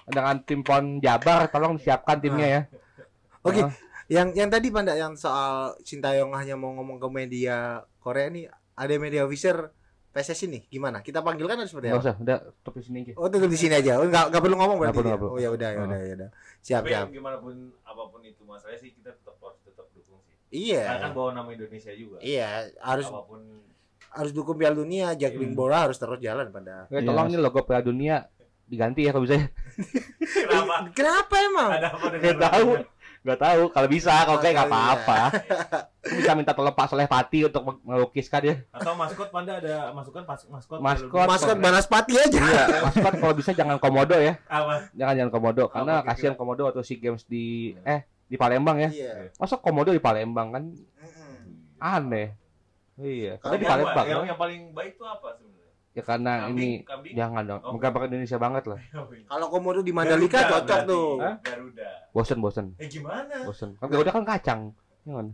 dengan tim PON Jabar tolong siapkan timnya ya. Oke. Nah, yang yang tadi Panda yang soal Sintayong hanya mau ngomong ke media Korea nih, ada media officer PSSI nih. Gimana? Kita panggilkan atau seperti nggak apa? usah, udah stop di sini aja. Oh, tutup di sini aja. Oh, enggak enggak perlu ngomong berarti. perlu, nggak perlu. Oh ya udah ya udah ya udah. Siap Tapi siap. gimana pun apa pun itu masalahnya sih kita tetap harus tetap dukung sih. Iya. Karena kan bawa nama Indonesia juga. Iya, harus Apa pun harus dukung Piala Dunia, juggling Iya. bola harus terus jalan pada. Ya, Iya. tolong nih logo Piala Dunia diganti ya kalau bisa. kenapa? Kenapa emang? Ada apa dengan Nggak tahu. Nggak tahu, kalau bisa kalau kayak nggak Iya. apa-apa. Bisa minta tolong Pak Soleh Pati untuk melukiskan ya. Atau maskot Panda ada masukan pas maskot. Maskot. Maskot Banaspati aja. Iya, maskot kalau bisa jangan komodo ya. Apa? Jangan jangan komodo karena Apa kasihan komodo waktu SEA Games di eh di Palembang ya. Iya. Masa komodo di Palembang kan aneh. Iya, Kalau karena di? Palembang. Yang, kan. yang paling baik itu apa? Ya karena Kambing, ini kambing. jangan dong, Oh. menggambarkan Indonesia banget lah. Kalau komodo di Mandalika Garuda cocok berarti. tuh. Hah? Garuda. Bosen bosen Eh gimana? bosen. Kan udah kan kacang. Jangan.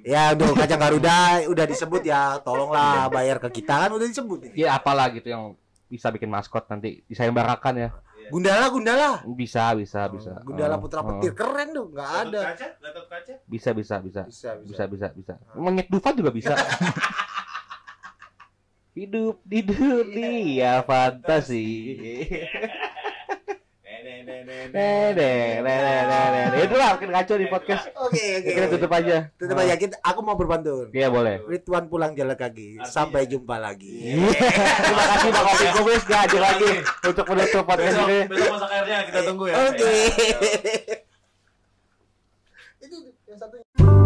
Ya, aduh kacang Garuda udah disebut ya. Tolonglah bayar ke kita kan udah disebut. ini. Ya apalah gitu yang bisa bikin maskot nanti disayembarakan ya. Gundala, Gundala. Bisa, bisa, bisa. Gundala Oh, Putra oh. Petir keren tuh, nggak Gatot ada. kaca? Gatot kaca? Bisa, bisa, bisa. Bisa, Bisa, bisa, bisa. Monyet Dufan juga bisa. Hidup di dunia fantasi. Nene, nene, nene. Itu lah makin kacau di podcast. Oke, oke. Kita tutup aja. Tutup aja kita. Aku mau berbantu. Iya boleh. Ridwan pulang jalan kaki. Sampai jumpa lagi. Terima kasih Bang Kopi Gomez gak hadir lagi untuk menutup podcast ini. besok masak airnya kita tunggu ya. Oke. Itu yang satunya.